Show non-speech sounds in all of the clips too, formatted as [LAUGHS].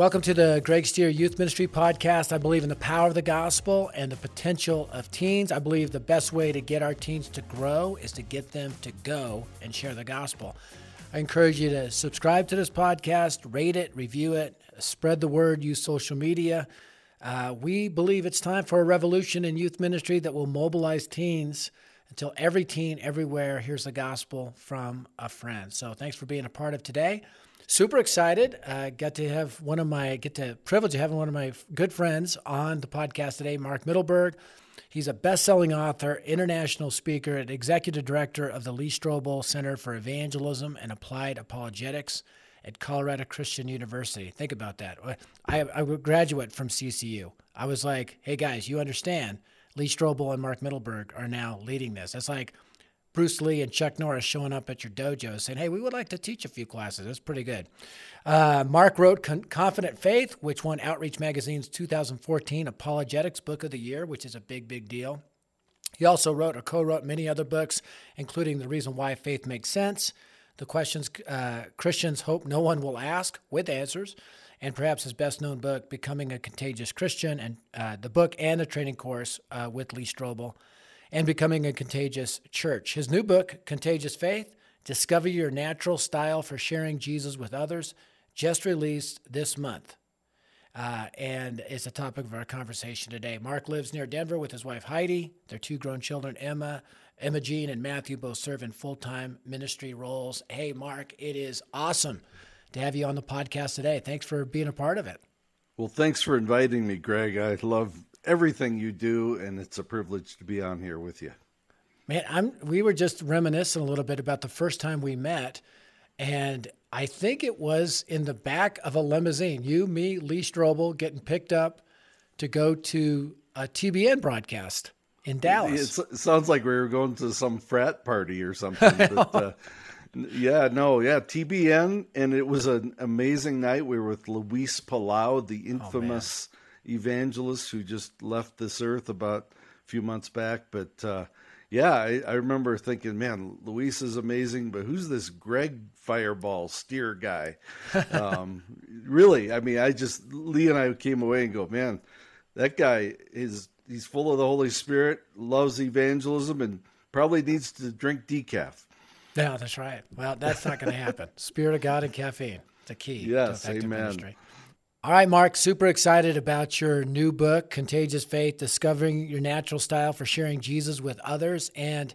Welcome to the Greg Stier Youth Ministry Podcast. I believe in the power of the gospel and the potential of teens. I believe the best way to get our teens to grow is to get them to go and share the gospel. I encourage you to subscribe to this podcast, rate it, review it, spread the word, use social media. Uh, we believe it's time for a revolution in youth ministry that will mobilize teens until every teen everywhere hears the gospel from a friend. So thanks for being a part of today super excited. Uh, got to have one of my get to privilege of having one of my good friends on the podcast today, Mark Mittelberg. He's a best-selling author, international speaker, and executive director of the Lee Strobel Center for Evangelism and Applied Apologetics at Colorado Christian University. Think about that. I, I a graduate from CCU. I was like, hey guys, you understand? Lee Strobel and Mark Mittelberg are now leading this. It's like Bruce Lee and Chuck Norris showing up at your dojo saying, Hey, we would like to teach a few classes. That's pretty good. Uh, Mark wrote Con- Confident Faith, which won Outreach Magazine's 2014 Apologetics Book of the Year, which is a big, big deal. He also wrote or co wrote many other books, including The Reason Why Faith Makes Sense, The Questions uh, Christians Hope No One Will Ask, with answers, and perhaps his best known book, Becoming a Contagious Christian, and uh, the book and the training course uh, with Lee Strobel and becoming a contagious church. His new book, Contagious Faith Discover Your Natural Style for Sharing Jesus with Others, just released this month. Uh, and it's a topic of our conversation today. Mark lives near Denver with his wife Heidi, their two grown children, Emma, Emma Jean, and Matthew, both serve in full time ministry roles. Hey, Mark, it is awesome to have you on the podcast today. Thanks for being a part of it. Well, thanks for inviting me, Greg. I love everything you do, and it's a privilege to be on here with you. Man, I'm. We were just reminiscing a little bit about the first time we met, and I think it was in the back of a limousine. You, me, Lee Strobel, getting picked up to go to a TBN broadcast in Dallas. It sounds like we were going to some frat party or something. [LAUGHS] but, uh, yeah, no, yeah, TBN, and it was an amazing night. We were with Luis Palau, the oh, infamous oh, evangelist who just left this earth about a few months back. But uh, yeah, I, I, remember thinking, man, Luis is amazing, but who's this Greg Fireball Stier guy? [LAUGHS] um, really, I mean, I just Lee and I came away and go, man, that guy is he's full of the Holy Spirit, loves evangelism, and probably needs to drink decaf. Yeah, that's right. Well, that's not going to happen. Spirit of God and caffeine. The key. Yes, amen. Ministry. All right, Mark, super excited about your new book, Contagious Faith Discovering Your Natural Style for Sharing Jesus with Others. And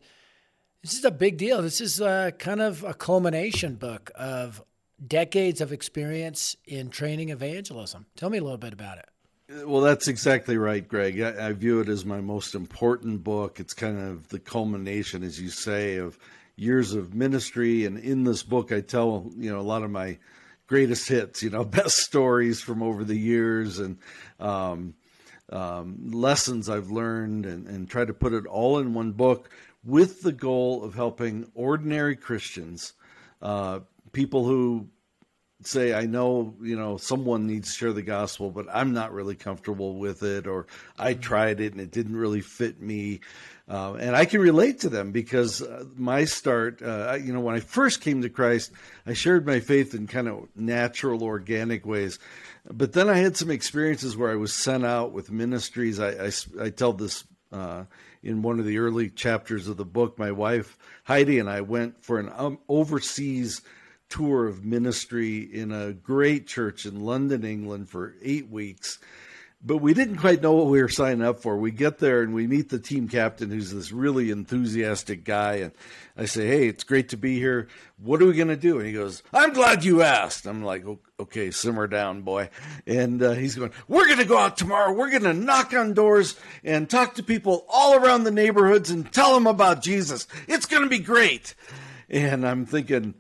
this is a big deal. This is a, kind of a culmination book of decades of experience in training evangelism. Tell me a little bit about it. Well, that's exactly right, Greg. I, I view it as my most important book. It's kind of the culmination, as you say, of years of ministry. And in this book, I tell, you know, a lot of my greatest hits, you know, [LAUGHS] best stories from over the years and um, um, lessons I've learned and, and try to put it all in one book with the goal of helping ordinary Christians, uh, people who say, I know, you know, someone needs to share the gospel, but I'm not really comfortable with it, or I tried it and it didn't really fit me. Uh, and I can relate to them because uh, my start, uh, you know, when I first came to Christ, I shared my faith in kind of natural, organic ways. But then I had some experiences where I was sent out with ministries. I, I, I tell this uh, in one of the early chapters of the book. My wife, Heidi, and I went for an um, overseas tour of ministry in a great church in London, England for eight weeks but we didn't quite know what we were signing up for. We get there and we meet the team captain, who's this really enthusiastic guy. And I say, Hey, it's great to be here. What are we going to do? And he goes, I'm glad you asked. I'm like, Okay, simmer down, boy. And uh, he's going, We're going to go out tomorrow. We're going to knock on doors and talk to people all around the neighborhoods and tell them about Jesus. It's going to be great. And I'm thinking,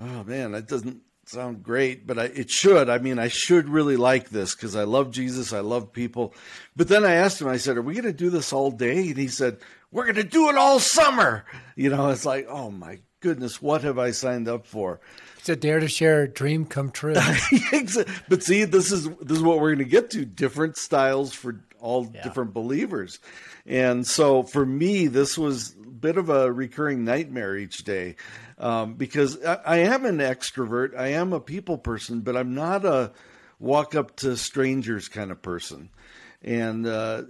Oh man, that doesn't sound great, but I, it should. I mean, I should really like this because I love Jesus. I love people. But then I asked him, I said, Are we going to do this all day? And he said, We're going to do it all summer. [LAUGHS] You know, it's like, Oh my goodness, what have I signed up for? It's a dare to share a dream come true. [LAUGHS] but see, this is this is what we're going to get to different styles for all yeah. different believers. And so for me, this was bit of a recurring nightmare each day um, because I, I, am an extrovert. I am a people person, but I'm not a walk up to strangers kind of person. And uh,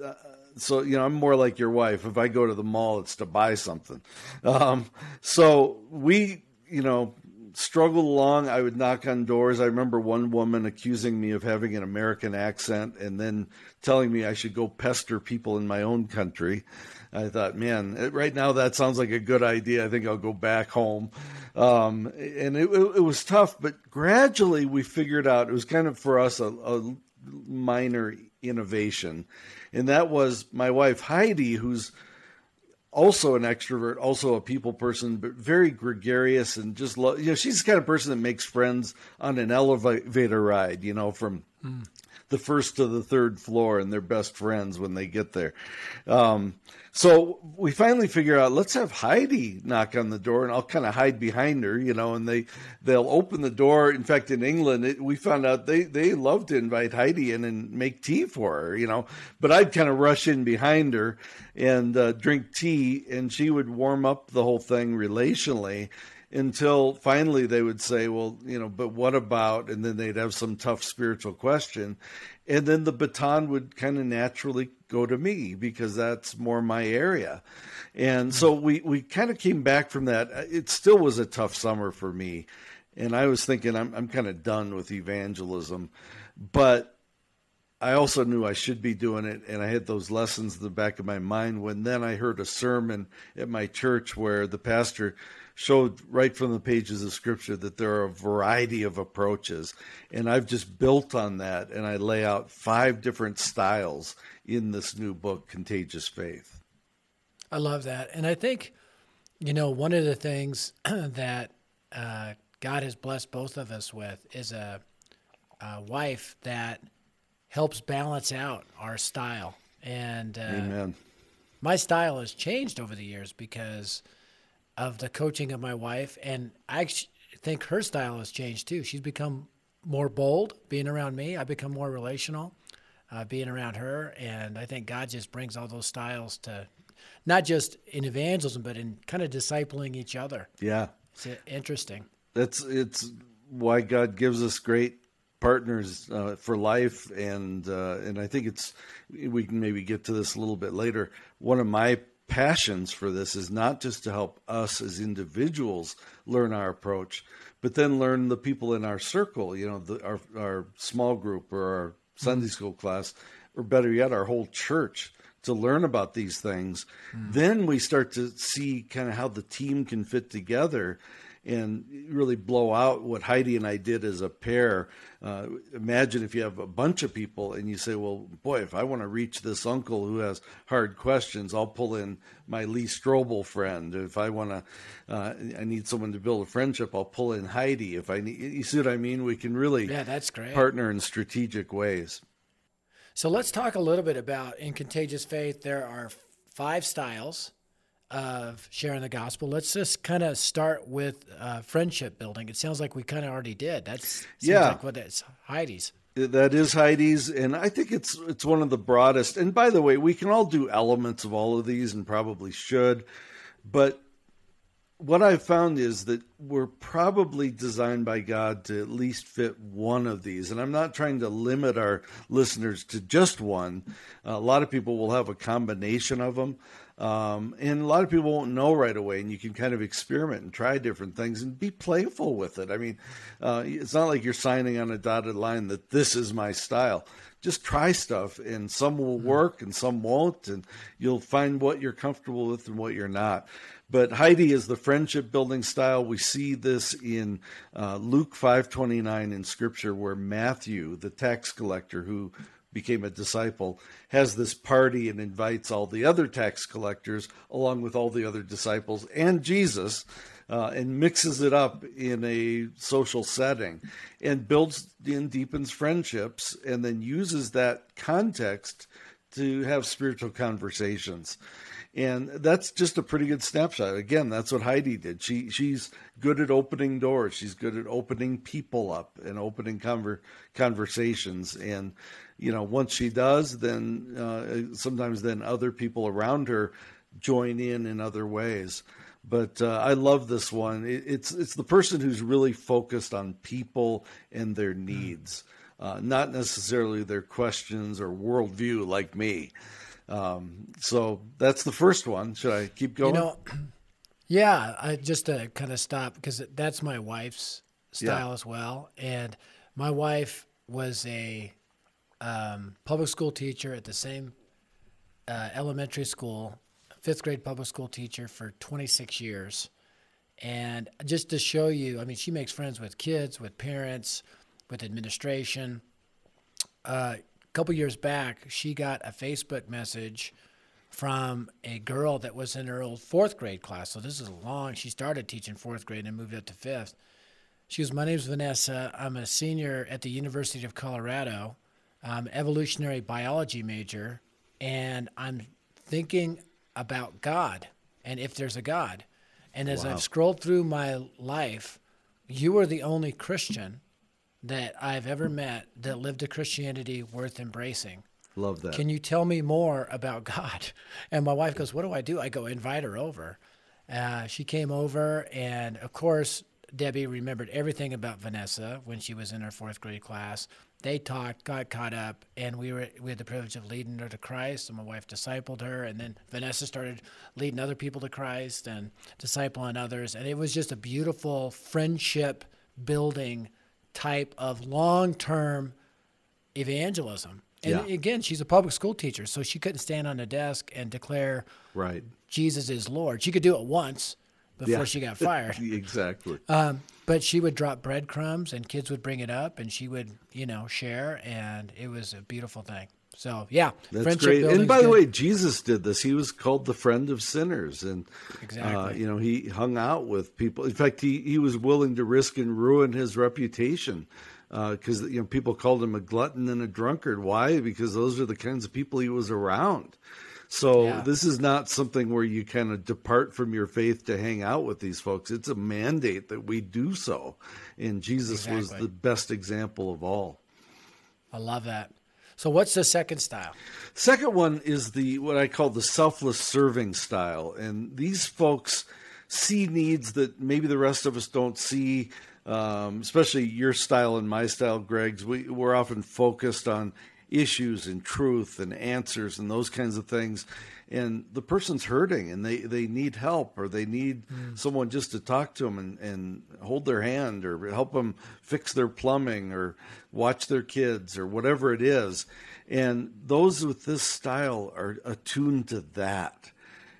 so, you know, I'm more like your wife. If I go to the mall, it's to buy something. Um, so we, you know, struggled along. I would knock on doors. I remember one woman accusing me of having an American accent and then telling me I should go pester people in my own country. I thought, man, right now that sounds like a good idea. I think I'll go back home. Um, and it, it, was tough, but gradually we figured out it was kind of for us a, a minor innovation. And that was my wife, Heidi, who's also an extrovert, also a people person, but very gregarious and just love. You know, she's the kind of person that makes friends on an elevator ride. You know, from mm. The first to the third floor, and they're best friends when they get there. Um, so we finally figure out let's have Heidi knock on the door, and I'll kind of hide behind her, you know, and they they'll open the door. In fact, in England, it, we found out they they love to invite Heidi in and make tea for her, you know. But I'd kind of rush in behind her and uh, drink tea, and she would warm up the whole thing relationally until finally they would say, well, you know, but what about? And then they'd have some tough spiritual question. And then the baton would kind of naturally go to me because that's more my area. And so we, we kind of came back from that. It still was a tough summer for me. And I was thinking, I'm, I'm kind of done with evangelism. But I also knew I should be doing it, and I had those lessons in the back of my mind. When then I heard a sermon at my church where the pastor showed right from the pages of scripture that there are a variety of approaches. And I've just built on that and I lay out five different styles in this new book, Contagious Faith. I love that. And I think, you know, one of the things [CLEARS THROAT] that uh, God has blessed both of us with is a, a wife that helps balance out our style. And uh, Amen. my style has changed over the years because – of the coaching of my wife, and I think her style has changed too. She's become more bold being around me. I become more relational uh, being around her, and I think God just brings all those styles to not just in evangelism, but in kind of discipling each other. Yeah, it's interesting. That's it's why God gives us great partners uh, for life, and uh, and I think it's we can maybe get to this a little bit later. One of my passions for this is not just to help us as individuals learn our approach, but then learn the people in our circle, you know, the, our, our small group or our Sunday school class, or better yet, our whole church to learn about these things. Mm. Then we start to see kind of how the team can fit together and really blow out what Heidi and I did as a pair. Uh, imagine if you have a bunch of people and you say, well, boy, if I want to reach this uncle who has hard questions, I'll pull in my Lee Strobel friend. If I want to, uh, I need someone to build a friendship, I'll pull in Heidi. If I need, you see what I mean? We can really yeah, that's great. partner in strategic ways. So let's talk a little bit about in Contagious Faith, there are five styles of sharing the gospel. Let's just kind of start with uh, friendship building. It sounds like we kind of already did. That's yeah. like what it's Heidi's. That is Heidi's, and I think it's it's one of the broadest. And by the way, we can all do elements of all of these, and probably should. But what I've found is that we're probably designed by God to at least fit one of these. And I'm not trying to limit our listeners to just one. A lot of people will have a combination of them. Um, and a lot of people won't know right away, and you can kind of experiment and try different things and be playful with it. I mean, uh, it's not like you're signing on a dotted line that this is my style. Just try stuff, and some will mm-hmm. work and some won't, and you'll find what you're comfortable with and what you're not. But Heidi is the friendship building style. We see this in uh, Luke 5:29 in Scripture, where Matthew, the tax collector, who became a disciple, has this party and invites all the other tax collectors along with all the other disciples and Jesus. Uh, and mixes it up in a social setting and builds and deepens friendships and then uses that context to have spiritual conversations. And that's just a pretty good snapshot. Again that's what heidi did. She she's good at opening doors. She's good at opening people up and opening conver- conversations. And you know, once she does, then uh, sometimes then other people around her join in in other ways. But uh, I love this one. It, it's it's the person who's really focused on people and their needs. uh, not necessarily their questions or worldview like me. Um, so that's the first one. Should I keep going? You know, [CLEARS THROAT] yeah, I just to kind of stop because that's my wife's style yeah. as well. And my wife was a um, public school teacher at the same uh, elementary school, fifth grade public school teacher for 26 years. And just to show you, I mean, she makes friends with kids, with parents, with administration. Uh, a couple years back, she got a Facebook message from a girl that was in her old fourth grade class. So this is a long. She started teaching fourth grade and moved up to fifth. She goes, My name's Vanessa. I'm a senior at the University of Colorado. I'm evolutionary biology major, and I'm thinking about God and if there's a God. And as wow. I've scrolled through my life, you are the only Christian that I've ever met that lived a Christianity worth embracing. Love that. Can you tell me more about God? [LAUGHS] And my wife goes, What do I do? I go, Invite her over. Uh, she came over, and of course, Debbie remembered everything about Vanessa when she was in her fourth grade class. They talked, got caught up, and we were we had the privilege of leading her to Christ. And my wife discipled her, and then Vanessa started leading other people to Christ and discipling others. And it was just a beautiful friendship building type of long term evangelism. And yeah. again, she's a public school teacher, so she couldn't stand on a desk and declare right Jesus is Lord. She could do it once before yeah. she got [LAUGHS] fired. exactly. Um, but she would drop breadcrumbs, and kids would bring it up, and she would, you know, share, and it was a beautiful thing. So yeah, that's great. And by the way, Jesus did this. He was called the friend of sinners, and exactly. uh, you know he hung out with people. In fact, he he was willing to risk and ruin his reputation because uh, you know people called him a glutton and a drunkard. Why? Because those are the kinds of people he was around. So yeah. this is not something where you kind of depart from your faith to hang out with these folks. It's a mandate that we do so, and Jesus exactly. was the best example of all. I love that. So what's the second style? Second one is the what I call the selfless serving style, and these folks see needs that maybe the rest of us don't see um, especially your style and my style, Greg's, we, we're often focused on issues and truth and answers and those kinds of things. And the person's hurting and they, they need help or they need mm. someone just to talk to them and, and hold their hand or help them fix their plumbing or watch their kids or whatever it is. And those with this style are attuned to that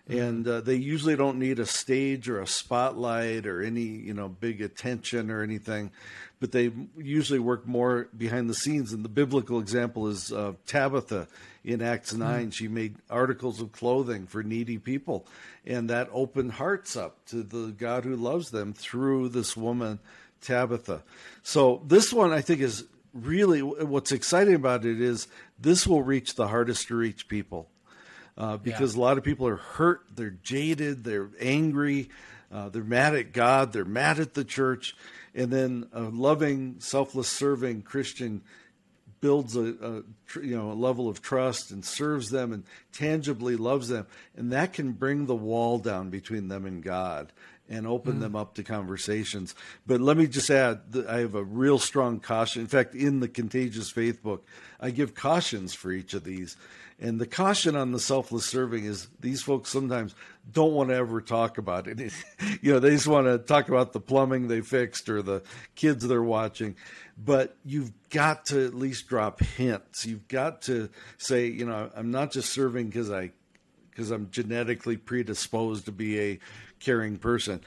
and uh, they usually don't need a stage or a spotlight or any you know big attention or anything but they usually work more behind the scenes and the biblical example is uh, tabitha in acts hmm. 9 mm. she made articles of clothing for needy people and that opened hearts up to the god who loves them through this woman tabitha so this one i think is really what's exciting about it is this will reach the hardest to reach people uh, because yeah. a lot of people are hurt, they're jaded, they're angry, uh, they're mad at God, they're mad at the church, and then a loving, selfless, serving Christian builds a, a, you know a level of trust and serves them and tangibly loves them, and that can bring the wall down between them and God and open mm. them up to conversations. But let me just add that I have a real strong caution. In fact, in the Contagious Faith book, I give cautions for each of these. And the caution on the selfless serving is these folks sometimes don't want to ever talk about it. [LAUGHS] you know, they just want to talk about the plumbing they fixed or the kids they're watching. But you've got to at least drop hints. You've got to say, you know, I'm not just serving because I because I'm genetically predisposed to be a caring person.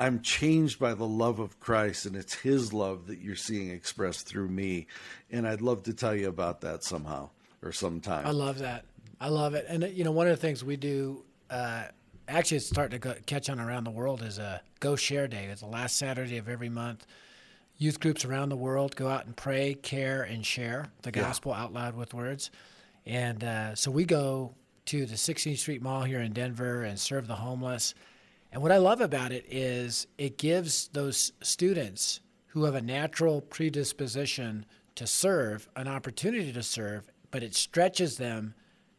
I'm changed by the love of Christ, and it's His love that you're seeing expressed through me. And I'd love to tell you about that somehow or sometime. I love that. I love it. And you know, one of the things we do, uh, actually, it's starting to go, catch on around the world is a Go Share Day. It's the last Saturday of every month. Youth groups around the world go out and pray, care, and share the gospel yeah. out loud with words. And uh, so we go to the 16th Street Mall here in Denver and serve the homeless. And what I love about it is it gives those students who have a natural predisposition to serve an opportunity to serve but it stretches them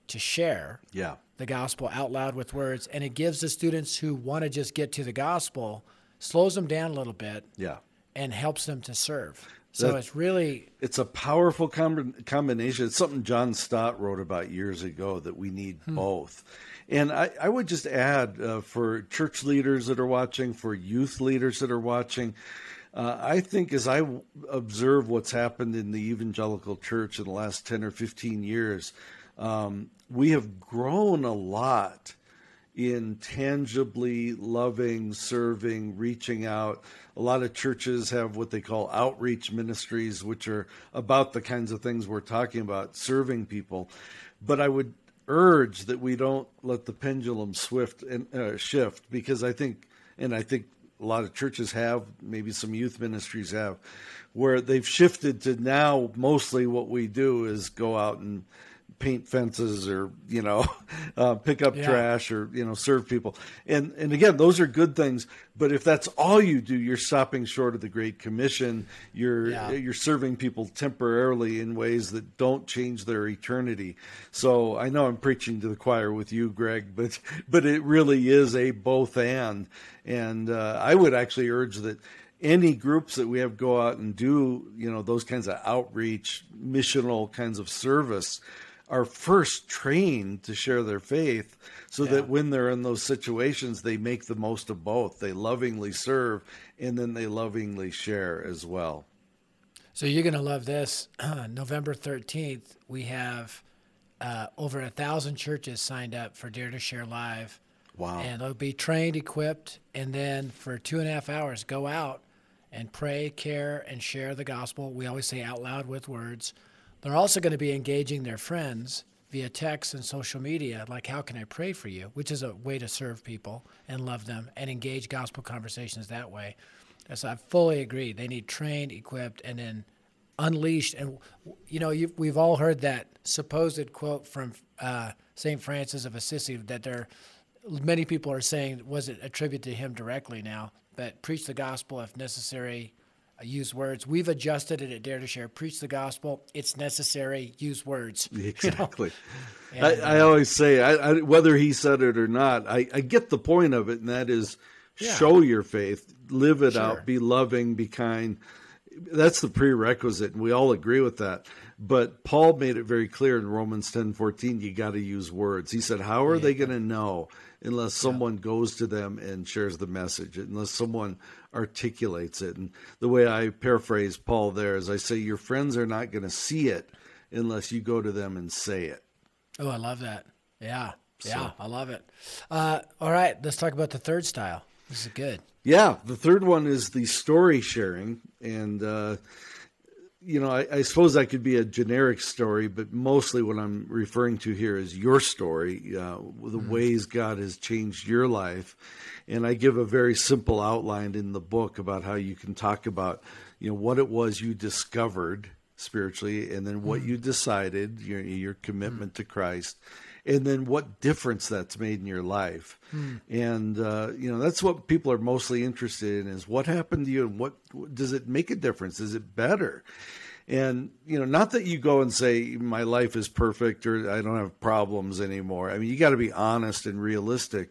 to share yeah. the gospel out loud with words. And it gives the students who want to just get to the gospel, slows them down a little bit. Yeah. And helps them to serve. So that, it's really it's a powerful com- combination. It's something John Stott wrote about years ago that we need hmm. both. And I, I, would just add uh, for church leaders that are watching, for youth leaders that are watching, uh, I think as I observe what's happened in the evangelical church in the last 10 or 15 years, um, we have grown a lot in tangibly loving, serving, reaching out. A lot of churches have what they call outreach ministries, which are about the kinds of things we're talking about, serving people. But I would urge that we don't let the pendulum swift and uh, shift because I think, and I think a lot of churches have, maybe some youth ministries have, where they've shifted to now mostly what we do is go out and paint fences or you know [LAUGHS] uh, pick up yeah. trash or you know serve people and and again those are good things but if that's all you do you're stopping short of the great commission you're yeah. you're serving people temporarily in ways that don't change their eternity so i know i'm preaching to the choir with you greg [LAUGHS] but but it really is a both and and uh, i would actually urge that any groups that we have go out and do you know those kinds of outreach missional kinds of service are first trained to share their faith so yeah. that when they're in those situations they make the most of both. They lovingly serve and then they lovingly share as well. So you're going to love this. [CLEARS THROAT] November 13th we have uh, over a thousand churches signed up for dare to share live. Wow. And they'll be trained equipped and then for two and a half hours go out and pray care and share the gospel. We always say out loud with words they're also going to be engaging their friends via text and social media, like how can I pray for you, which is a way to serve people and love them and engage gospel conversations that way. So I fully agree. They need trained, equipped, and then unleashed. And you know, we've all heard that supposed quote from uh, Saint Francis of Assisi that there, many people are saying wasn't attributed to him directly now, but preach the gospel if necessary, use words. We've adjusted it at Dare to Share. Preach the gospel. It's necessary. Use words. Exactly. [LAUGHS] You know? and, I, I, uh, always say, I, I, whether he said it or not, I, get the point of it, and that is yeah. show your faith, live it sure. out, be loving, be kind. That's the prerequisite, and we all agree with that. But Paul made it very clear in Romans ten fourteen. You got to use words. He said, "How are yeah. they going to know unless someone yeah. goes to them and shares the message? Unless someone articulates it. And the way I paraphrase Paul there is I say, Your friends are not going to see it unless you go to them and say it. Oh, I love that. Yeah. Yeah, so. I love it. Uh, all right, let's talk about the third style. This is good. Yeah, the third one is the story sharing. And, uh, you know, I, I, suppose that could be a generic story, but mostly what I'm referring to here is your story, uh, the mm ways God has changed your life and I give a very simple outline in the book about how you can talk about, you know, what it was you discovered spiritually, and then what mm. you decided, your your commitment mm. to Christ, and then what difference that's made in your life. Mm. And uh, you know, that's what people are mostly interested in: is what happened to you, and what does it make a difference? Is it better? And you know, not that you go and say my life is perfect or I don't have problems anymore. I mean, you got to be honest and realistic,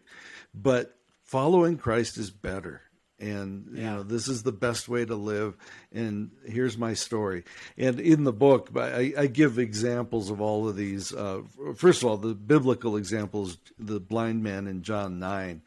but following Christ is better. And you know this is the best way to live. And here's my story. And in the book, I, I give examples of all of these. Uh, first of all, the biblical examples: the blind man in John nine,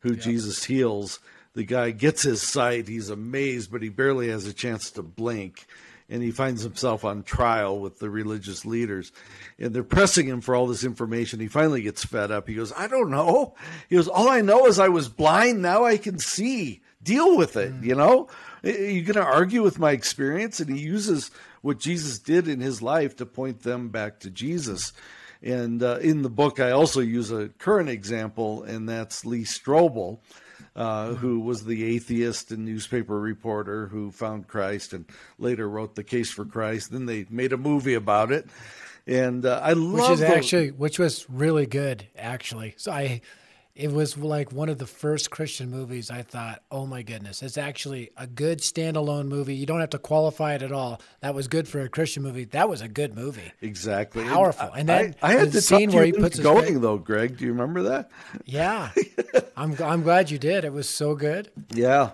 who Jesus heals. The guy gets his sight. He's amazed, but he barely has a chance to blink and he finds himself on trial with the religious leaders. And they're pressing him for all this information. He finally gets fed up. He goes, I don't know. He goes, All I know is I was blind. Now I can see. Deal with it, mm. you know? Are you going to argue with my experience? And he uses what Jesus did in his life to point them back to Jesus. And uh, in the book, I also use a current example, and that's Lee Strobel uh, who was the atheist and newspaper reporter who found Christ and later wrote the case for Christ. Then they made a movie about it, and uh, I love which is actually which was really good actually. So I it was like one of the first Christian movies I thought, oh my goodness, it's actually a good standalone movie. You don't have to qualify it at all. That was good for a Christian movie. That was a good movie. Exactly. Powerful. And, then I, I had the scene where he puts going though, Greg. Do you remember that? Yeah. [LAUGHS] I'm I'm glad you did. It was so good. Yeah.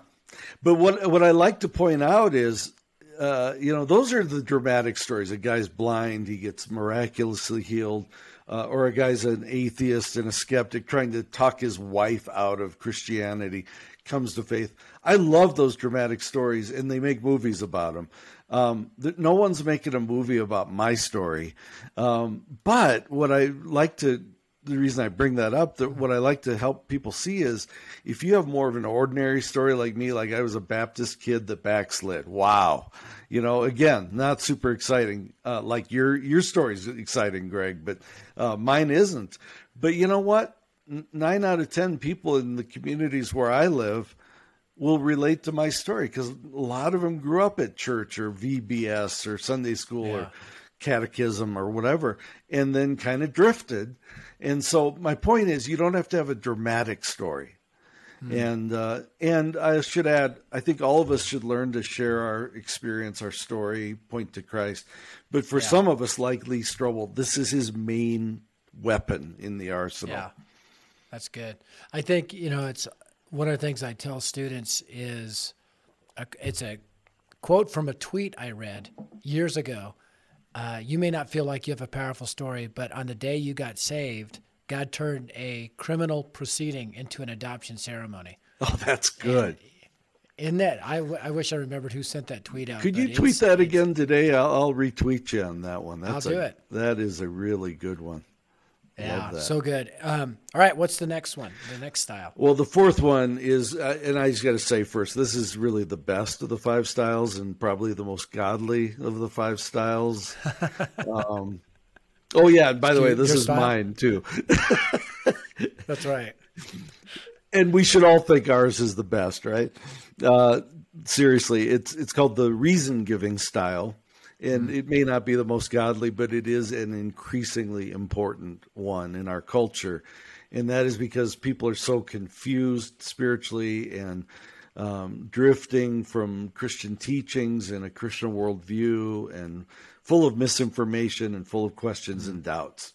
But what what I like to point out is uh, you know, those are the dramatic stories. A guy's blind, he gets miraculously healed, uh, or a guy's an atheist and a skeptic trying to talk his wife out of Christianity, comes to faith. I love those dramatic stories, and they make movies about them. Um, no one's making a movie about my story, um, but what I like to the reason I bring that up, that what I like to help people see is if you have more of an ordinary story like me, like I was a Baptist kid that backslid. Wow. You know, again, not super exciting. Uh, like your, your story's exciting, Greg, but, uh, mine isn't. But you know what? Nine out of 10 people in the communities where I live will relate to my story because a lot of them grew up at church or VBS or Sunday school yeah. or catechism or whatever, and then kind of drifted and so my point is, you don't have to have a dramatic story. Hmm. And uh, and I should add, I think all of us should learn to share our experience, our story, point to Christ. But for yeah. some of us, like Lee Strobel, this is his main weapon in the arsenal. Yeah, that's good. I think you know it's one of the things I tell students is a, it's a quote from a tweet I read years ago uh, you may not feel like you have a powerful story, but on the day you got saved, God turned a criminal proceeding into an adoption ceremony. [LAUGHS] Oh, that's good. in that, I, w- I wish I remembered who sent that tweet out. Could you tweet that again today? I'll, I'll, retweet you on that one. That's I'll do a, it. That is a really good one. Yeah, so good. Um, all right, what's the next one? The next style. Well, the fourth one is, uh, and I just got to say first, this is really the best of the five styles, and probably the most godly of the five styles. [LAUGHS] um, oh yeah, and by the way, this is style? mine too. [LAUGHS] That's right. And we should all think ours is the best, right? Uh, seriously, it's it's called the reason giving style and it may not be the most godly, but it is an increasingly important one in our culture. And that is because people are so confused spiritually and um, drifting from Christian teachings and a Christian worldview and full of misinformation and full of questions and doubts.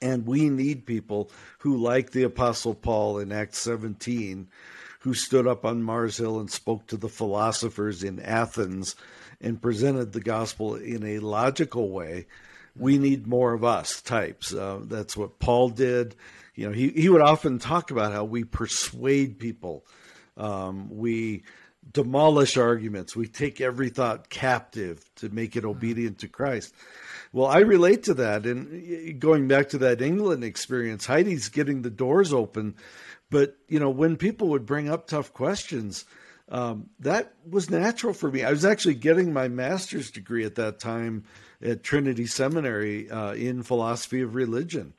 And we need people who, like the Apostle Paul in Acts 17, who stood up on Mars Hill and spoke to the philosophers in Athens and presented the gospel in a logical way. We need more of us types. Uh, that's what Paul did. You know, he, he would often talk about how we persuade people. Um, we demolish arguments. We take every thought captive to make it obedient to Christ. Well, I relate to that. And going back to that England experience, Heidi's getting the doors open. But, you know, when people would bring up tough questions, um, that was natural for me. I was actually getting my master's degree at that time at Trinity Seminary uh, in philosophy of religion.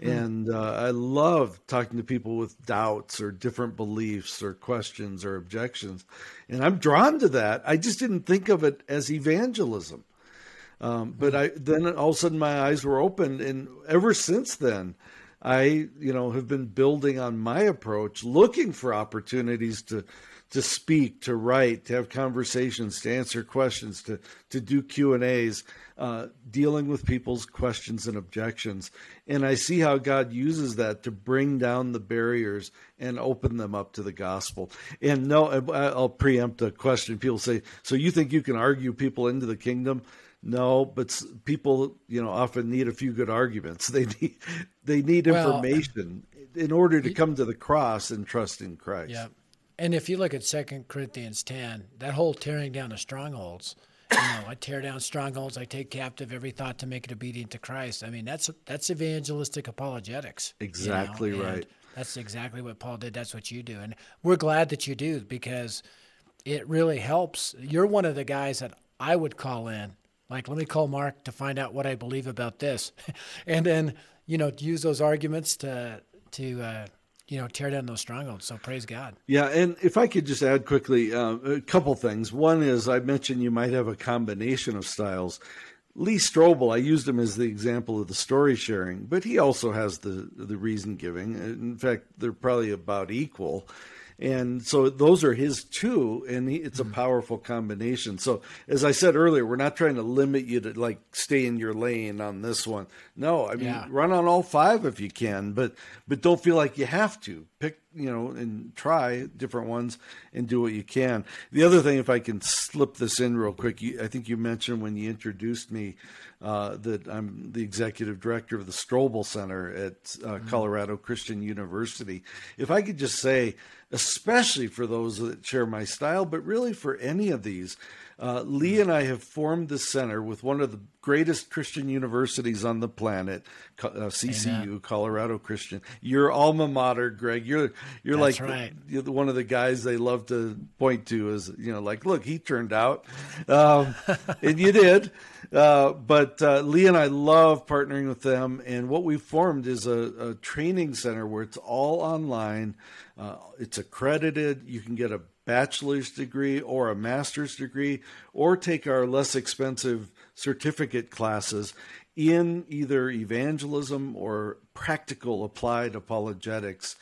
Hmm. And uh, I love talking to people with doubts or different beliefs or questions or objections. And I'm drawn to that. I just didn't think of it as evangelism. Um, but hmm. I then all of a sudden my eyes were opened, and ever since then, I you know have been building on my approach, looking for opportunities to to speak, to write, to have conversations, to answer questions, to to do Q and A's, uh, dealing with people's questions and objections. And I see how God uses that to bring down the barriers and open them up to the gospel. And no, I'll preempt a question. People say, "So you think you can argue people into the kingdom?" No, but people, you know, often need a few good arguments. [LAUGHS] They need they need well, information in order to come to the cross and trust in Christ. Yeah. And if you look at Second Corinthians 10, that whole tearing down of strongholds, you know, I tear down strongholds, I take captive every thought to make it obedient to Christ. I mean, that's that's evangelistic apologetics. Exactly you know? right. That's exactly what Paul did. That's what you do. And we're glad that you do because it really helps. You're one of the guys that I would call in. Like, let me call Mark to find out what I believe about this. [LAUGHS] and then, you know, use those arguments to to uh, you know, tear down those strongholds. So praise God. Yeah, and if I could just add quickly uh, a couple things. One is I mentioned you might have a combination of styles. Lee Strobel, I used him as the example of the story sharing, but he also has the the reason giving. In fact, they're probably about equal. And so those are his two, and he, it's a mm-hmm. powerful combination. So, as I said earlier, we're not trying to limit you to like stay in your lane on this one. No, I mean, yeah. run on all five if you can, but but don't feel like you have to. Pick you know, and try different ones and do what you can. The other thing, if I can slip this in real quick, you, I think you mentioned when you introduced me uh, that I'm the executive director of the Strobel Center at uh, mm-hmm. Colorado Christian University. If I could just say, especially for those that share my style, but really for any of these, uh, Lee and I have formed the center with one of the greatest Christian universities on the planet, uh, CCU, Amen. Colorado Christian. Your alma mater, Greg. You're you're That's like right. you're one of the guys they love to point to as you know, like look, he turned out, um, [LAUGHS] and you did. Uh, but uh, Lee and I love partnering with them, and what we formed is a, a training center where it's all online. Uh, it's accredited. You can get a bachelor's degree or a master's degree, or take our less expensive certificate classes in either evangelism or practical applied apologetics.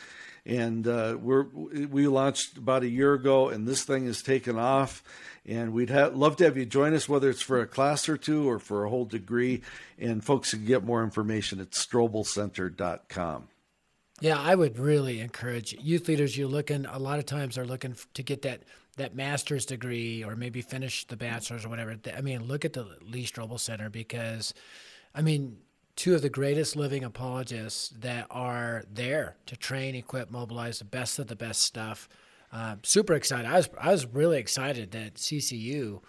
And uh, we launched about a year ago, and this thing has taken off. And we'd have, love to have you join us, whether it's for a class or two or for a whole degree. And folks can get more information at strobelcenter.com. Yeah, I would really encourage youth leaders. You're looking a lot of times are looking to get that that master's degree or maybe finish the bachelor's or whatever. I mean, look at the Lee Strobel Center because, I mean, two of the greatest living apologists that are there to train, equip, mobilize the best of the best stuff. Uh, super excited. I was I was really excited that CCU,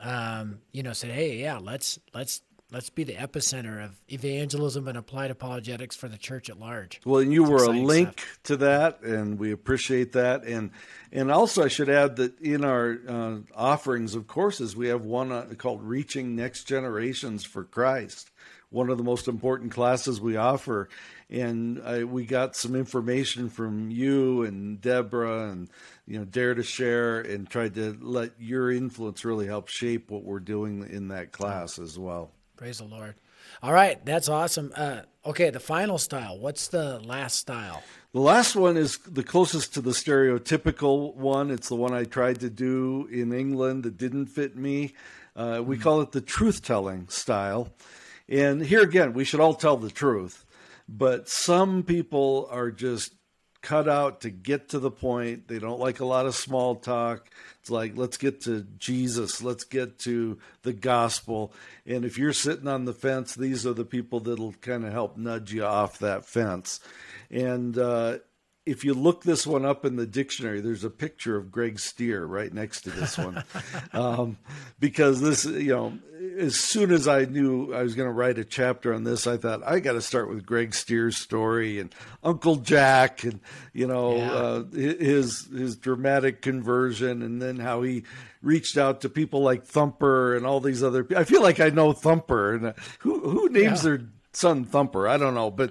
um, you know, said, "Hey, yeah, let's let's let's be the epicenter of evangelism and applied apologetics for the church at large. Well, and you it's were a link stuff. to that, and we appreciate that. And and also, I should add that in our uh, offerings of courses, we have one uh, called "Reaching Next Generations for Christ." One of the most important classes we offer, and I, we got some information from you and Deborah, and you know, dare to share, and tried to let your influence really help shape what we're doing in that class as well. Praise the Lord. All right, that's awesome. Uh, okay, the final style. What's the last style? The last one is the closest to the stereotypical one. It's the one I tried to do in England that didn't fit me. Uh, we mm call it the truth telling style. And here again, we should all tell the truth, but some people are just cut out to get to the point. They don't like a lot of small talk. It's like, let's get to Jesus, let's get to the gospel. And if you're sitting on the fence, these are the people that'll kind of help nudge you off that fence. And uh, if you look this one up in the dictionary, there's a picture of Greg Stier right next to this one, [LAUGHS] um, because this, you know, as soon as I knew I was going to write a chapter on this, I thought I got to start with Greg Stier's story and Uncle Jack, and you know, yeah. uh, his his dramatic conversion, and then how he reached out to people like Thumper and all these other. I feel like I know Thumper, and uh, who who names yeah. their Son Thumper. I don't know, but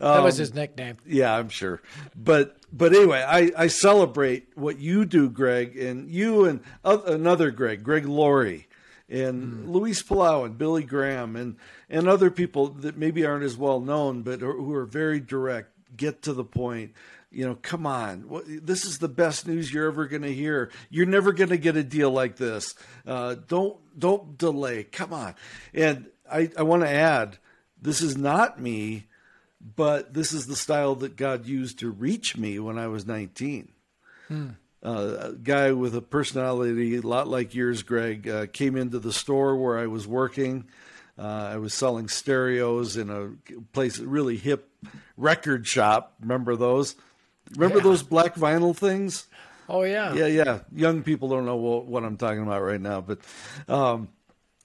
um, that was his nickname. Yeah, I'm sure. But but anyway, I, I celebrate what you do, Greg, and you and another Greg, Greg Laurie, and mm. Luis Palau and Billy Graham, and and other people that maybe aren't as well known, but who are very direct, get to the point. You know, come on. This is the best news you're ever going to hear. You're never going to get a deal like this. Uh, don't don't delay. Come on. And I, I want to add this is not me, but this is the style that God used to reach me when I was 19. Hmm. Uh, a guy with a personality a lot like yours, Greg, uh, came into the store where I was working. Uh, I was selling stereos in a place, really hip record shop. Remember those? Remember yeah. those black vinyl things? Oh yeah, yeah, yeah. Young people don't know what, what I'm talking about right now, but um,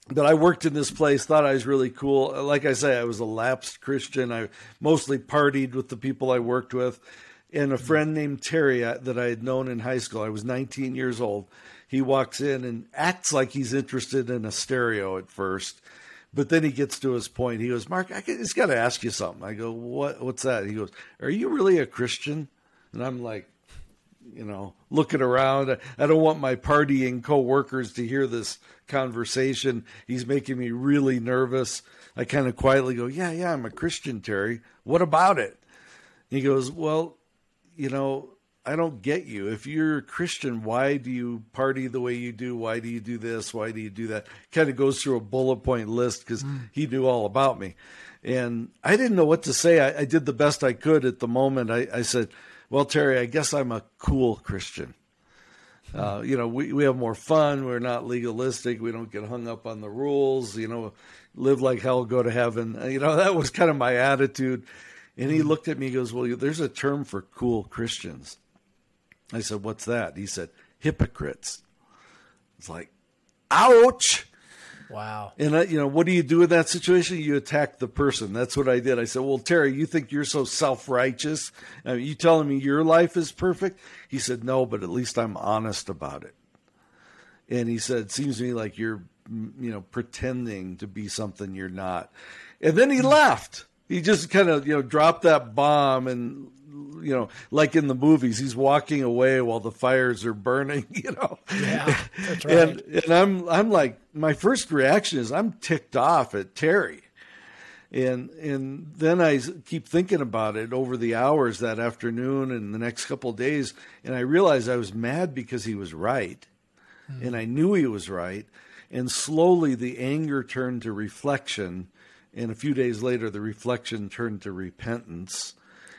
but I worked in this place, thought I was really cool. Like I say, I was a lapsed Christian. I mostly partied with the people I worked with. And a friend named Terry uh, that I had known in high school, I was 19 years old. He walks in and acts like he's interested in a stereo at first. But then he gets to his point. He goes, Mark, I just got to ask you something. I go, what? What's that? He goes, Are you really a Christian? And I'm like, you know, looking around. I don't want my partying coworkers to hear this conversation. He's making me really nervous. I kind of quietly go, "Yeah, yeah, I'm a Christian, Terry. What about it?" He goes, "Well, you know, I don't get you. If you're a Christian, why do you party the way you do? Why do you do this? Why do you do that?" Kind of goes through a bullet point list because mm. he knew all about me, and I didn't know what to say. I, I, did the best I could at the moment. I, I said Well, Terry, I guess I'm a cool Christian. Uh, you know, we, we have more fun. We're not legalistic. We don't get hung up on the rules. You know, live like hell, go to heaven. Uh, you know, [LAUGHS] that was kind of my attitude. And he looked at me and goes, Well, there's a term for cool Christians. I said, What's that? He said, Hypocrites. It's like, ouch. Wow. And, uh, you know, what do you do in that situation? You attack the person. That's what I did. I said, Well, Terry, you think you're so self righteous? Uh, you telling me your life is perfect? He said, No, but at least I'm honest about it. And he said, seems to me like you're, you know, pretending to be something you're not. And then he laughed. He just kind of, you know, dropped that bomb and you know, like in the movies, he's walking away while the fires are burning, [LAUGHS] you know. Yeah, that's right. And and I'm I'm like my first reaction is I'm ticked off at Terry. And and then I keep thinking about it over the hours that afternoon and the next couple of days, and I realized I was mad because he was right, mm. and I knew he was right, and slowly the anger turned to reflection, and a few days later the reflection turned to repentance,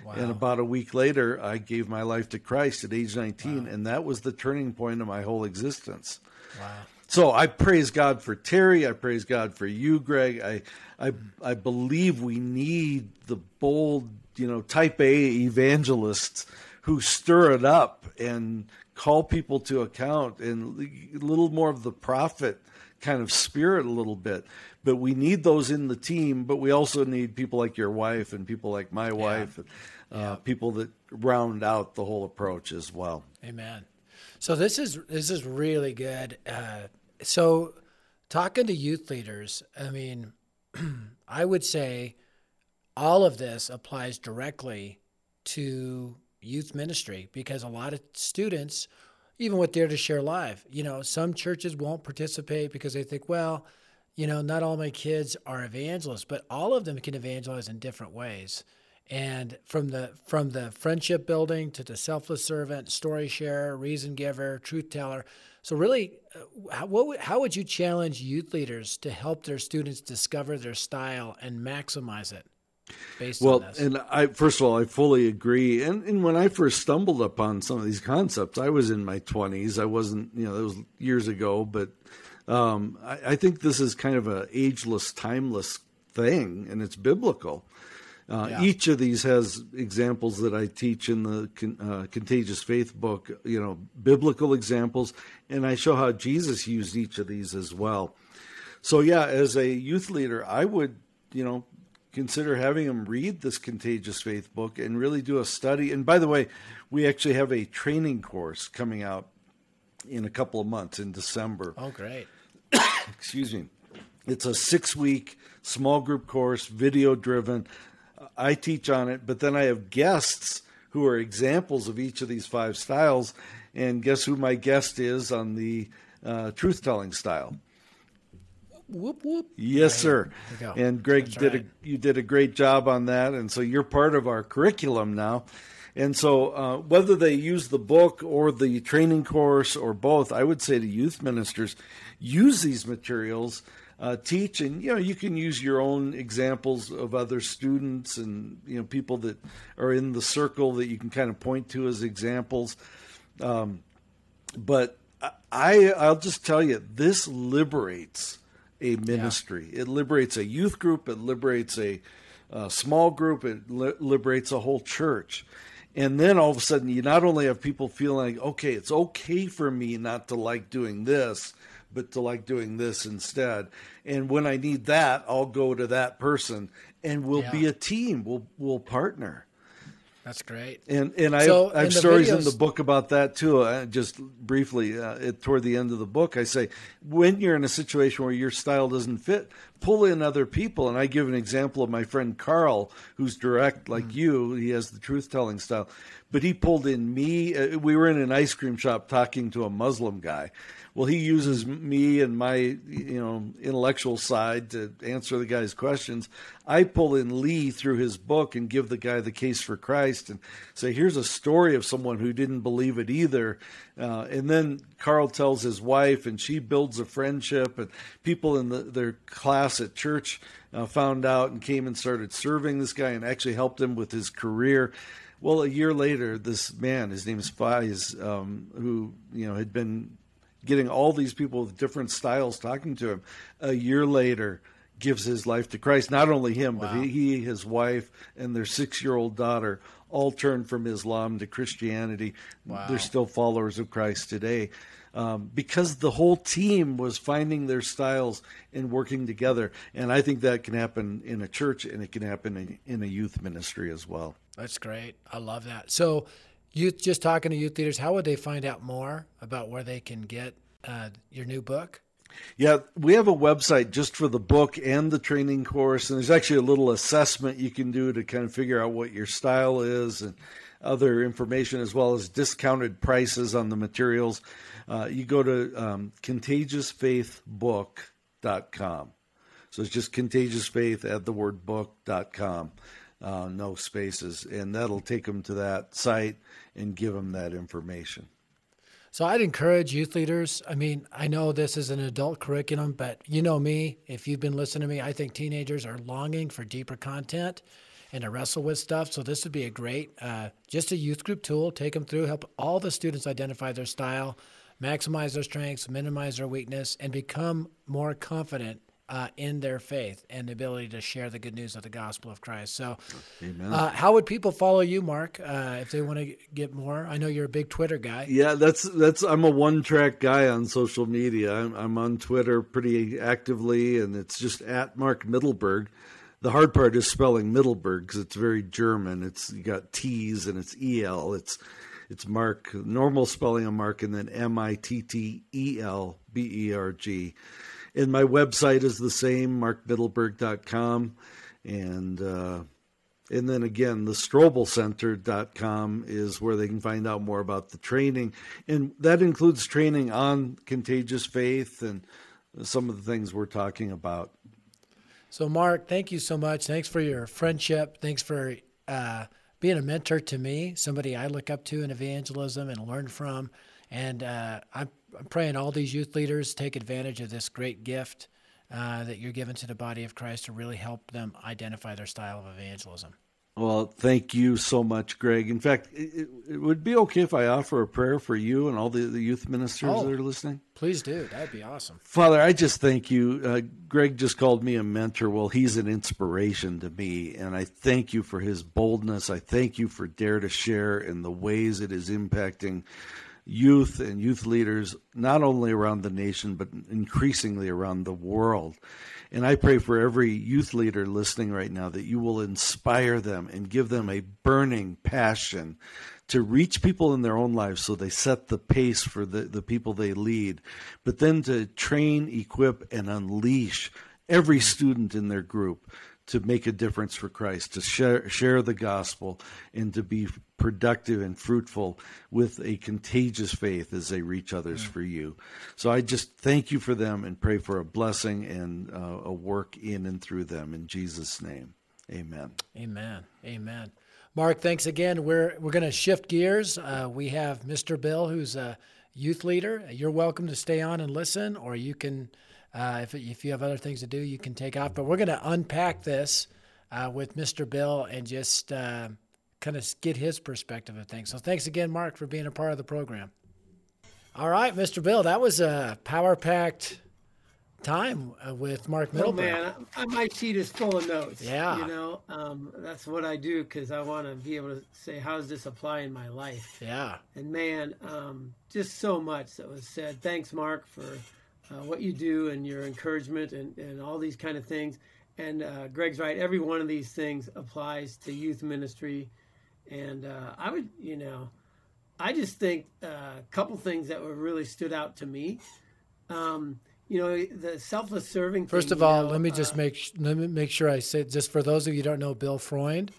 Wow. And about a week later, I gave my life to Christ at age 19, wow. and that was the turning point of my whole existence. Wow. So I praise God for Terry. I praise God for you, Greg. I, I, I believe we need the bold, you know, type A evangelists who stir it up and call people to account and a little more of the prophet kind of spirit a little bit. But we need those in the team, but we also need people like your wife and people like my wife, yeah. Uh, people that round out the whole approach as well. Amen. So this is this is really good. Uh, so talking to youth leaders, I mean, [CLEARS THROAT] I would say all of this applies directly to youth ministry because a lot of students even with Dare to Share Live. You know, some churches won't participate because they think, well, you know, not all my kids are evangelists, but all of them can evangelize in different ways. And from the from the friendship building to the selfless servant, story sharer, reason giver, truth teller. So really, uh, how, what, how would you challenge youth leaders to help their students discover their style and maximize it? based well, on this. and I first of all, I fully agree. And and when I first stumbled upon some of these concepts, I was in my twenties. I wasn't, you know, that was years ago. But um, I, I, think this is kind of a ageless, timeless thing, and it's biblical. Uh, yeah. Each of these has examples that I teach in the uh, Contagious Faith book, you know, biblical examples, and I show how Jesus used each of these as well. So, yeah, as a youth leader, I would, you know, consider having them read this Contagious Faith book and really do a study. And by the way, we actually have a training course coming out in a couple of months in December. Oh, great. [COUGHS] Excuse me. It's a six week small group course, video driven. I teach on it, but then I have guests who are examples of each of these five styles. And guess who my guest is on the uh, truth telling style? Whoop whoop. Yes, sir. And Greg That's did right. a you did a great job on that, and so you're part of our curriculum now. And so, uh, whether they use the book or the training course or both, I would say to youth ministers, use these materials, uh, teach, and you know you can use your own examples of other students and you know people that are in the circle that you can kind of point to as examples. Um, but I, I'll just tell you, this liberates a ministry. Yeah. It liberates a youth group. It liberates a, a small group. It li- liberates a whole church. And then all of a sudden, you not only have people feeling like, okay, it's okay for me not to like doing this, but to like doing this instead. And when I need that, I'll go to that person, and we'll yeah. be a team. We'll we'll partner. That's great. And and I so have, I have stories videos... in the book about that too. Uh, just briefly, uh, toward the end of the book, I say when you're in a situation where your style doesn't fit, pull in other people. And I give an example of my friend Carl, who's direct like mm. you. He has the truth telling style, but he pulled in me. Uh, we were in an ice cream shop talking to a Muslim guy, well, he uses me and my you know intellectual side to answer the guy's questions. I pull in Lee through his book and give the guy the case for Christ and say, here's a story of someone who didn't believe it either. Uh, and then Carl tells his wife, and she builds a friendship. And people in the, their class at church uh, found out and came and started serving this guy and actually helped him with his career Well, a year later, this man, his name is Fies, um, who you know had been getting all these people with different styles talking to him. A year later, gives his life to Christ. Not only him, wow. but he, he, his wife, and their six-year-old daughter all turned from Islam to Christianity. Wow. They're still followers of Christ today. Um, because the whole team was finding their styles and working together. And I think that can happen in a church and it can happen in, in a youth ministry as well. That's great. I love that. So, youth, just talking to youth leaders, how would they find out more about where they can get uh, your new book? Yeah, we have a website just for the book and the training course, and there's actually a little assessment you can do to kind of figure out what your style is and other information as well as discounted prices on the materials. Uh, you go to um, contagiousfaithbook.com. So it's just contagiousfaith at the word book.com, uh, no spaces, and that'll take them to that site and give them that information. So I'd encourage youth leaders. I mean, I know this is an adult curriculum, but you know me. If you've been listening to me, I think teenagers are longing for deeper content and to wrestle with stuff. So this would be a great, uh, just a youth group tool. Take them through, help all the students identify their style, maximize their strengths, minimize their weakness, and become more confident uh, in their faith and the ability to share the good news of the gospel of Christ. So, uh, how would people follow you, Mark, uh, if they want to get more? I know you're a big Twitter guy. Yeah, that's that's. I'm a one track guy on social media. I'm, I'm, on Twitter pretty actively, and it's just at Mark Mittelberg. The hard part is spelling Mittelberg because it's very German. It's you got T's and it's el. It's it's Mark normal spelling of Mark and then M I T T E L B E R G and my website is the same, markmittelberg.com. And, uh, and then again, the strobelcenter.com is where they can find out more about the training. And that includes training on contagious faith and some of the things we're talking about. So, Mark, thank you so much. Thanks for your friendship. Thanks for uh, being a mentor to me, somebody I look up to in evangelism and learn from. And uh, I'm I'm praying all these youth leaders take advantage of this great gift uh, that you're given to the body of Christ to really help them identify their style of evangelism. Well, thank you so much, Greg. In fact, it, it, would be okay if I offer a prayer for you and all the, the youth ministers oh, that are listening. Please do. That'd be awesome. Father, I just thank you. Uh, Greg just called me a mentor. Well, he's an inspiration to me, and I thank you for his boldness. I thank you for Dare to Share and the ways it is impacting youth and youth leaders, not only around the nation, but increasingly around the world. And I pray for every youth leader listening right now that you will inspire them and give them a burning passion to reach people in their own lives so they set the pace for the, the people they lead, but then to train, equip, and unleash every student in their group to make a difference for Christ, to share, share the gospel, and to be productive and fruitful with a contagious faith as they reach others yeah. for you. So I just thank you for them and pray for a blessing and uh, a work in and through them in Jesus' name. Amen. Amen. Amen. Mark, thanks again. We're we're going to shift gears. Uh, we have Mr. Bill, who's a youth leader. You're welcome to stay on and listen, or you can uh, if, if you have other things to do, you can take off. But we're going to unpack this uh, with Mr. Bill and just uh, kind of get his perspective of things. So thanks again, Mark, for being a part of the program. All right, Mr. Bill, that was a power packed time uh, with Mark Mittelberg. Oh man, I, my sheet is full of notes. Yeah, you know, um, that's what I do because I want to be able to say how does this apply in my life. Yeah, and man, um, just so much that was said. Thanks, Mark, for uh, what you do and your encouragement and, and all these kind of things. And uh, Greg's right. Every one of these things applies to youth ministry. And uh, I would, you know, I just think uh, a couple things that were really stood out to me. Um, you know, the selfless serving. First thing, of all, know, let me just uh, make let me make sure I say just for those of you who don't know Bill Freund,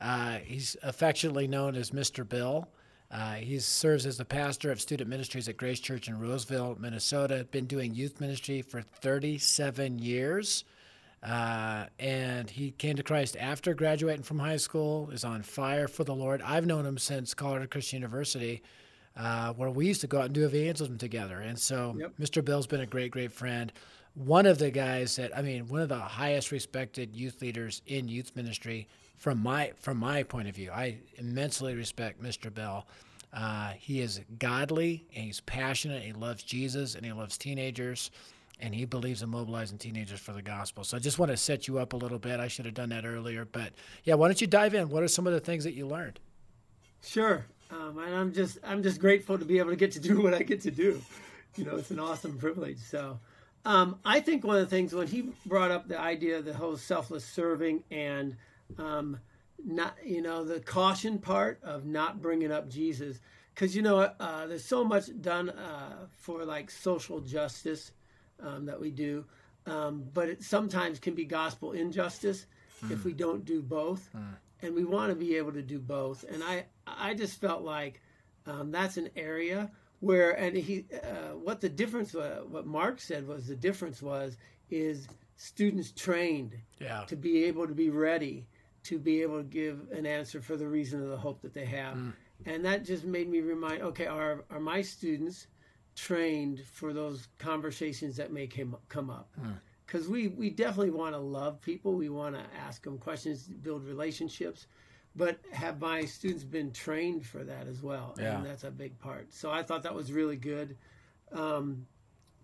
uh, he's affectionately known as Mr. Bill. Uh, he serves as the pastor of student ministries at Grace Church in Roseville, Minnesota. Been doing youth ministry for 37 years. Uh, and he came to Christ after graduating from high school, is on fire for the Lord. I've known him since Colorado Christian University, uh, where we used to go out and do evangelism together. And so yep. Mr. Bill's been a great, great friend. One of the guys that, I mean, one of the highest respected youth leaders in youth ministry from my from my point of view, I immensely respect Mr. Bill. Uh, he is godly and he's passionate. He loves Jesus and he loves teenagers and he believes in mobilizing teenagers for the gospel. So I just want to set you up a little bit. I should have done that earlier, but yeah, why don't you dive in? What are some of the things that you learned? Sure, um, and I'm just I'm just grateful to be able to get to do [LAUGHS] what I get to do. You know, it's an awesome privilege. So. Um, I think one of the things when he brought up the idea of the whole selfless serving and um, not, you know, the caution part of not bringing up Jesus, because you know, uh, there's so much done uh, for like social justice um, that we do, um, but it sometimes can be gospel injustice mm. if we don't do both, mm. and we want to be able to do both. And I, I just felt like um, that's an area where, and he, uh, what the difference, was, what Mark said was the difference was is students trained yeah. to be able to be ready to be able to give an answer for the reason of the hope that they have. Mm. And that just made me remind okay, are, are my students trained for those conversations that may come, come up? Because mm. we, we definitely want to love people, we want to ask them questions, build relationships. But have my students been trained for that as well? Yeah. And that's a big part. So I thought that was really good. Um,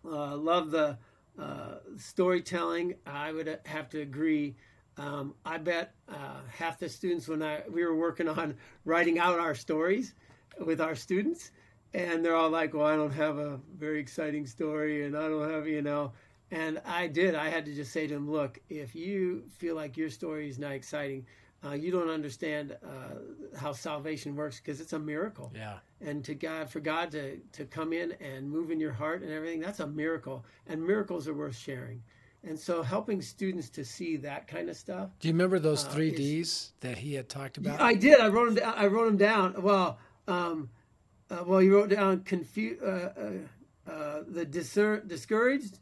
uh, love the uh, storytelling. I would have to agree um, I bet uh, half the students when I we were working on writing out our stories with our students, and they're all like, "Well, I don't have a very exciting story, and I don't have you know." And I did. I had to just say to them, "Look, if you feel like your story is not exciting, uh, you don't understand uh, how salvation works because it's a miracle. Yeah. And to God, for God to to come in and move in your heart and everything, that's a miracle. And miracles are worth sharing. And so helping students to see that kind of stuff. Do you remember those uh, three uh, D's that he had talked about? I did. I wrote them. Down, I wrote them down. Well, um, uh, well, he wrote down confu- uh, uh, uh, the discer- discouraged,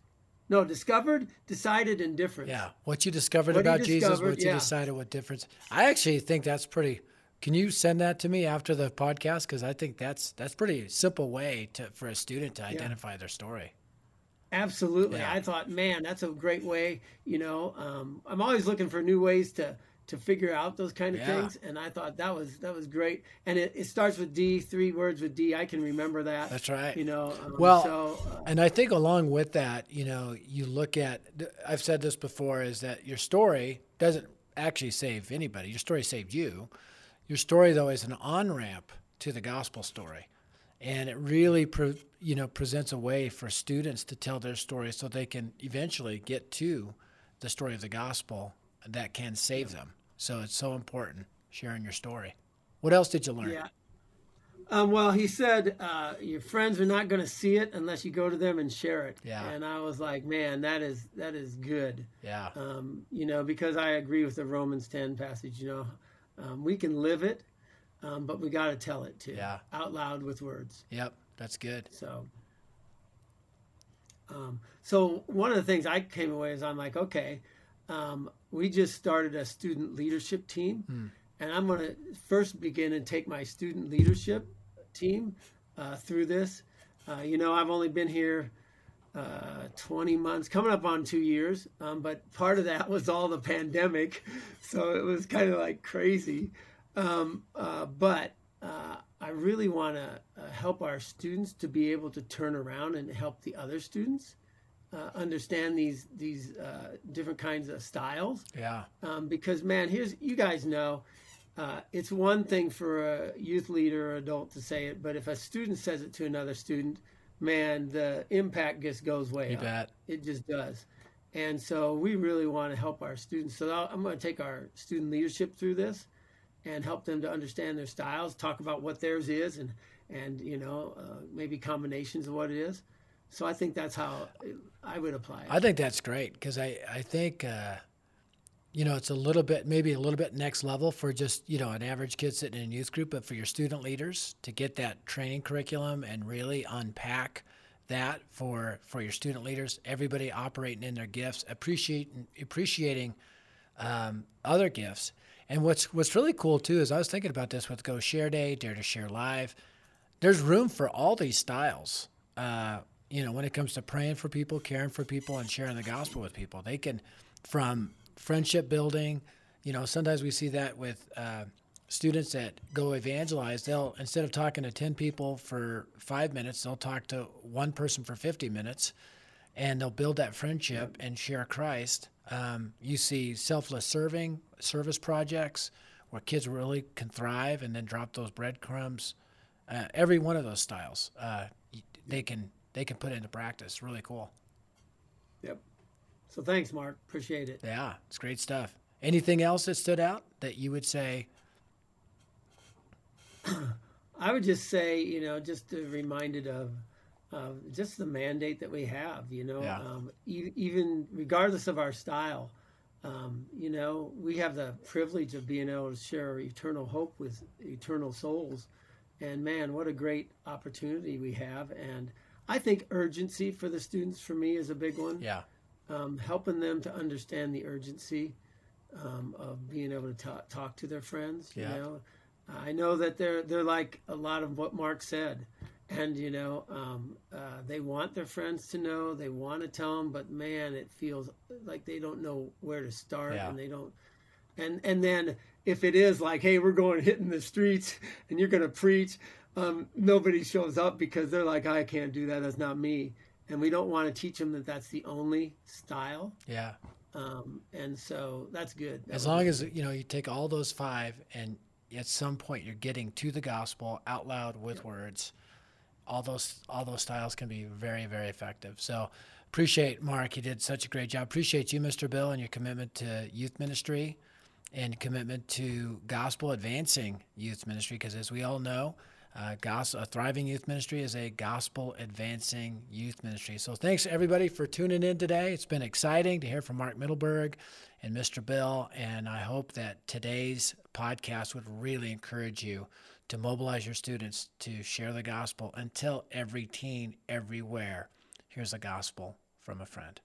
no, discovered, decided, and different. Yeah, what you discovered what about Jesus, what you yeah. decided, what difference. I actually think that's pretty. Can you send that to me after the podcast? Because I think that's that's pretty simple way to for a student to identify yeah. their story. Absolutely. Yeah. I thought, man, that's a great way. You know, um, I'm always looking for new ways to to figure out those kind of yeah. things, and I thought that was that was great. And it, it starts with D, three words with D. I can remember that. That's right. You know. Um, well, so, uh, and I think along with that, you know, you look at. I've said this before: is that your story doesn't actually save anybody. Your story saved you. Your story, though, is an on ramp to the gospel story and it really pre, you know presents a way for students to tell their story so they can eventually get to the story of the gospel that can save them. So it's so important sharing your story. What else did you learn? Yeah. Um, well he said uh, your friends are not going to see it unless you go to them and share it. Yeah. And i was like man that is that is good. Yeah. Um, you know because i agree with the romans 10 passage you know um, we can live it um, but we got to tell it too. Yeah. Out loud with words. Yep, that's good. So, um, so one of the things I came away is I'm like, okay, um, we just started a student leadership team, hmm. and I'm going to first begin and take my student leadership team uh, through this. Uh, you know, I've only been here uh, 20 months, coming up on two years, um, but part of that was all the [LAUGHS] pandemic, so it was kind of like crazy. Um, uh, but uh, I really want to uh, help our students to be able to turn around and help the other students uh, understand these these uh, different kinds of styles. Yeah. Um, because man, here's you guys know. Uh, it's one thing for a youth leader or adult to say it, but if a student says it to another student, man, the impact just goes way you up. Bet. It just does. And so we really want to help our students. So I'm going to take our student leadership through this and help them to understand their styles, talk about what theirs is, and and you know uh, maybe combinations of what it is. So I think that's how I would apply it. I think that's great because I I think. Uh, you know, it's a little bit, maybe a little bit next level for just, you know, an average kid sitting in a youth group, but for your student leaders to get that training curriculum and really unpack that for for your student leaders, everybody operating in their gifts, appreciating appreciating um, other gifts, and what's what's really cool too is I was thinking about this with Go Share Day, Dare to Share Live. There's room for all these styles. Uh, you know, when it comes to praying for people, caring for people, and sharing the gospel with people, they can from friendship building, you know, sometimes we see that with uh, students that go evangelize. They'll instead of talking to ten people for five minutes, they'll talk to one person for fifty minutes, and they'll build that friendship and share Christ. Um, you see selfless serving, service projects where kids really can thrive, and then drop those breadcrumbs. Uh, every one of those styles, uh, they can they can put into practice. Really cool. Yep. So thanks, Mark. Appreciate it. Yeah, it's great stuff. Anything else that stood out that you would say? [COUGHS] I would just say, you know, just reminded of uh, just the mandate that we have, you know, Yeah. um, e- even regardless of our style, um, you know, we have the privilege of being able to share eternal hope with eternal souls. And man, what a great opportunity we have. And I think urgency for the students, for me, is a big one. Yeah, um, helping them to understand the urgency um, of being able to talk, talk to their friends. You Yeah. know, I know that they're they're like a lot of what Mark said, and you know, um, uh, they want their friends to know, they want to tell them, but man, it feels like they don't know where to start, Yeah. and they don't. And and then if it is like, hey, we're going hitting the streets, and you're going to preach. Um, nobody shows up because they're like, I can't do that. That's not me and we don't want to teach them that that's the only style. yeah. Um, and so that's good. That As long as you know you take all those five, and at some point you're getting to the gospel out loud with words. All those all those styles can be very very effective. So appreciate Mark. You did such a great job. Appreciate you, Mr. Bill, and your commitment to youth ministry and commitment to gospel advancing youth ministry. Because as we all know, uh, a thriving youth ministry is a gospel advancing youth ministry. So thanks everybody for tuning in today. It's been exciting to hear from Mark Mittelberg and Mr. Bill, and I hope that today's podcast would really encourage you to mobilize your students to share the gospel until every teen everywhere hears the gospel from a friend.